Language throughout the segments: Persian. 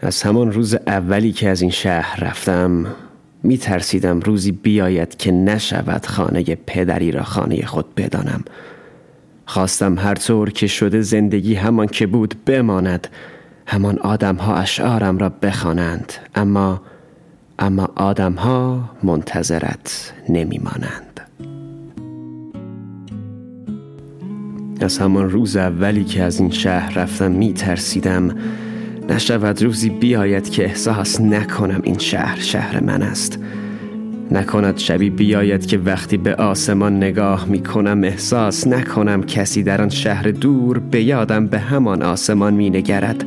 از همان روز اولی که از این شهر رفتم می ترسیدم روزی بیاید که نشود خانه پدری را خانه خود بدانم. خواستم هر طور که شده زندگی همان که بود بماند همان آدم ها اشعارم را بخوانند اما اما آدم ها منتظرت نمی مانند از همان روز اولی که از این شهر رفتم می ترسیدم نشود روزی بیاید که احساس نکنم این شهر شهر من است. نکند شبی بیاید که وقتی به آسمان نگاه می کنم احساس نکنم کسی در آن شهر دور به یادم به همان آسمان می نگرد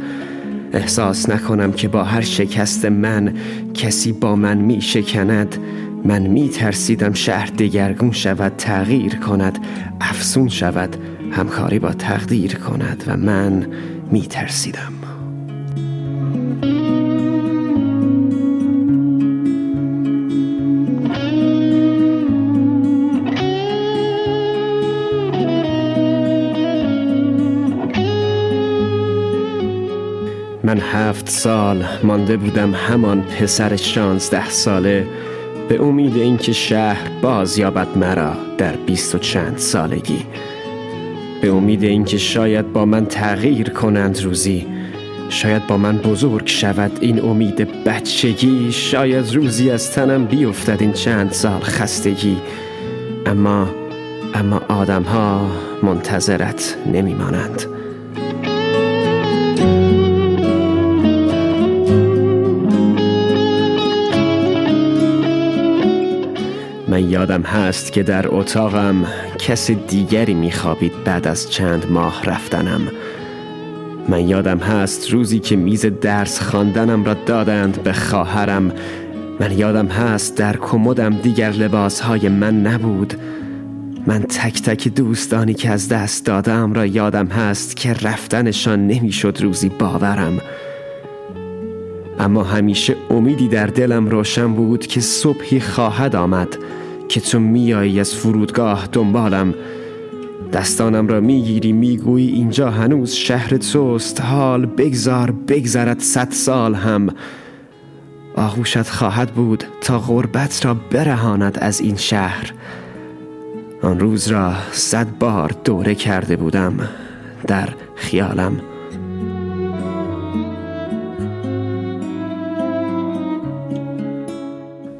احساس نکنم که با هر شکست من کسی با من می شکند من می ترسیدم شهر دگرگون شود تغییر کند افسون شود همکاری با تقدیر کند و من می ترسیدم من هفت سال مانده بودم همان پسر شانزده ساله. به امید اینکه شهر باز یابد مرا در بیست و چند سالگی. به امید اینکه شاید با من تغییر کنند روزی. شاید با من بزرگ شود این امید بچگی. شاید روزی از تنم بیفتد این چند سال خستگی. اما اما آدم ها منتظرت نمیمانند. من یادم هست که در اتاقم کس دیگری میخوابید بعد از چند ماه رفتنم. من یادم هست روزی که میز درس خواندنم را دادند به خواهرم. من یادم هست در کمدم دیگر لباسهای من نبود. من تک تک دوستانی که از دست دادم را یادم هست که رفتنشان نمی‌شد روزی باورم. اما همیشه امیدی در دلم روشن بود که صبحی خواهد آمد. که تو میایی از فرودگاه دنبالم دستانم را می‌گیری می‌گویی اینجا هنوز شهر توست حال بگذار بگذرد صد سال هم. آغوشت خواهد بود تا غربت را برهاند از این شهر. آن روز را صد بار دوره کرده بودم در خیالم.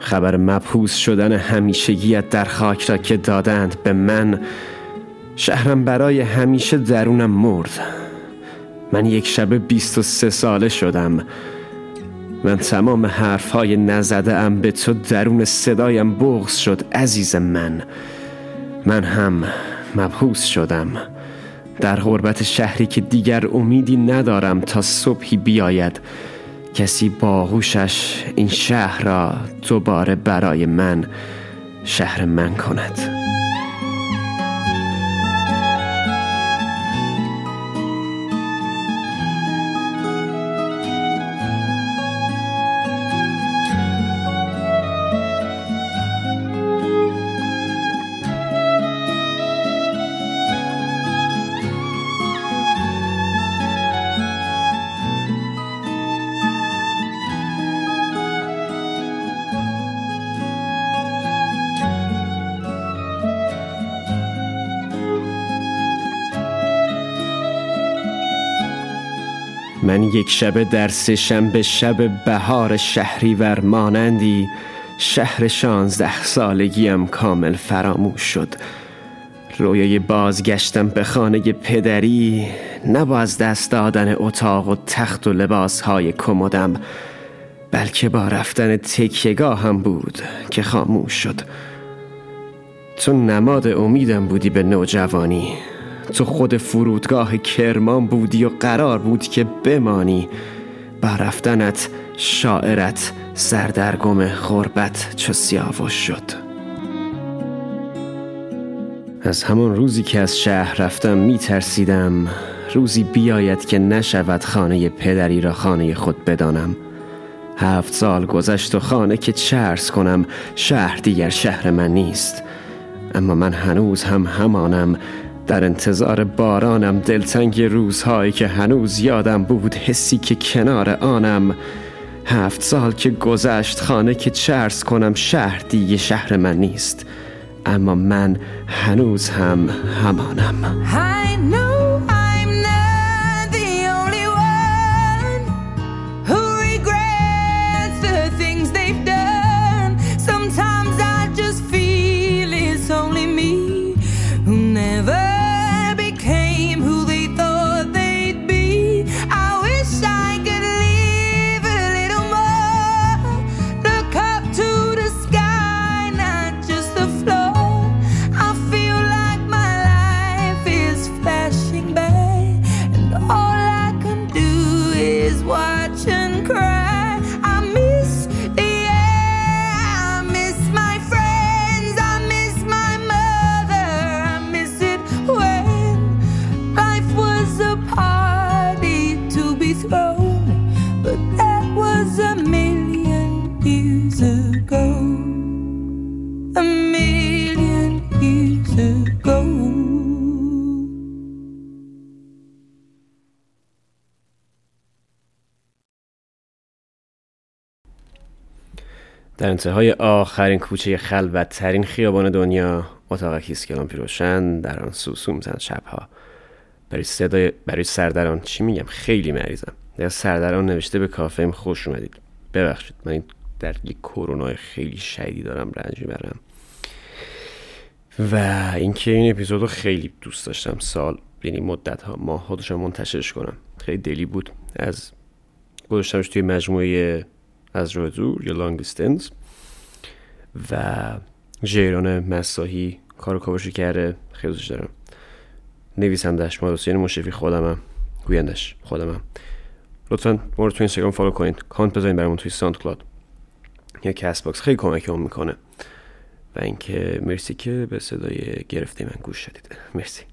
خبر مبهوس شدن همیشگیت در خاک را که دادند به من شهرم برای همیشه درونم مرد. من یک شب بیست و سه ساله شدم. من تمام حرفهای نزده ام به تو درون صدایم بغز شد عزیز من. من هم مبهوس شدم. در غربت شهری که دیگر امیدی ندارم تا صبحی بیاید. کسی باهوشش این شهر را دوباره برای من شهر من کند. من یک شبه در سه شنبه شب بهار شهریور مانندی شهر شانزده سالگیم کامل فراموش شد. رویای بازگشتم به خانه پدری نه از دست دادن اتاق و تخت و لباسهای کمدم بلکه با رفتن تکیگاه هم بود که خاموش شد. تو نماد امیدم بودی به نوجوانی. تو خود فرودگاه کرمان بودی و قرار بود که بمانی. با رفتنت شاعرت سردرگم غربت چو سیاوش شد. از همان روزی که از شهر رفتم می ترسیدم روزی بیاید که نشود خانه پدری را خانه خود بدانم. هفت سال گذشت و خانه که چرس کنم شهر دیگر شهر من نیست. اما من هنوز هم همانم در انتظار بارانم دلتنگ روزهایی که هنوز یادم بود حسی که کنار آنم. هفت سال که گذشت خانه که چرس کنم شهر دیگه شهر من نیست. اما من هنوز هم همانم. در انتهای آخرین کوچه خلوتترین خیابان دنیا اتاق کیست کلام پیروشن در آن سوسو می‌زند شبها. برای صدای برای سردران چی میگم؟ خیلی مریضم. در سردران نوشته به کافه خوش اومدید. ببخشید من این در یک کرونا خیلی شدید دارم رنج برم و اینکه این اپیزود رو خیلی دوست داشتم سال یعنی مدت ها ماه ها منتشرش کنم. خیلی دلی بود. از گذاشتمش توی مجموعه از راه دور یا Long Distance و جیران مساهی کارو کاوشی کرده. خیلی دوست دارم. نویسندش ما حسین مشرفی خودمم. گویندش خودمم. لطفا ما رو تو اینستاگرام follow کنید. کانت بذارین برامون توی SoundCloud یا Castbox. خیلی کمک هم می‌کنه. و اینکه مرسی که به صدای گرفته من گوش شدید. مرسی.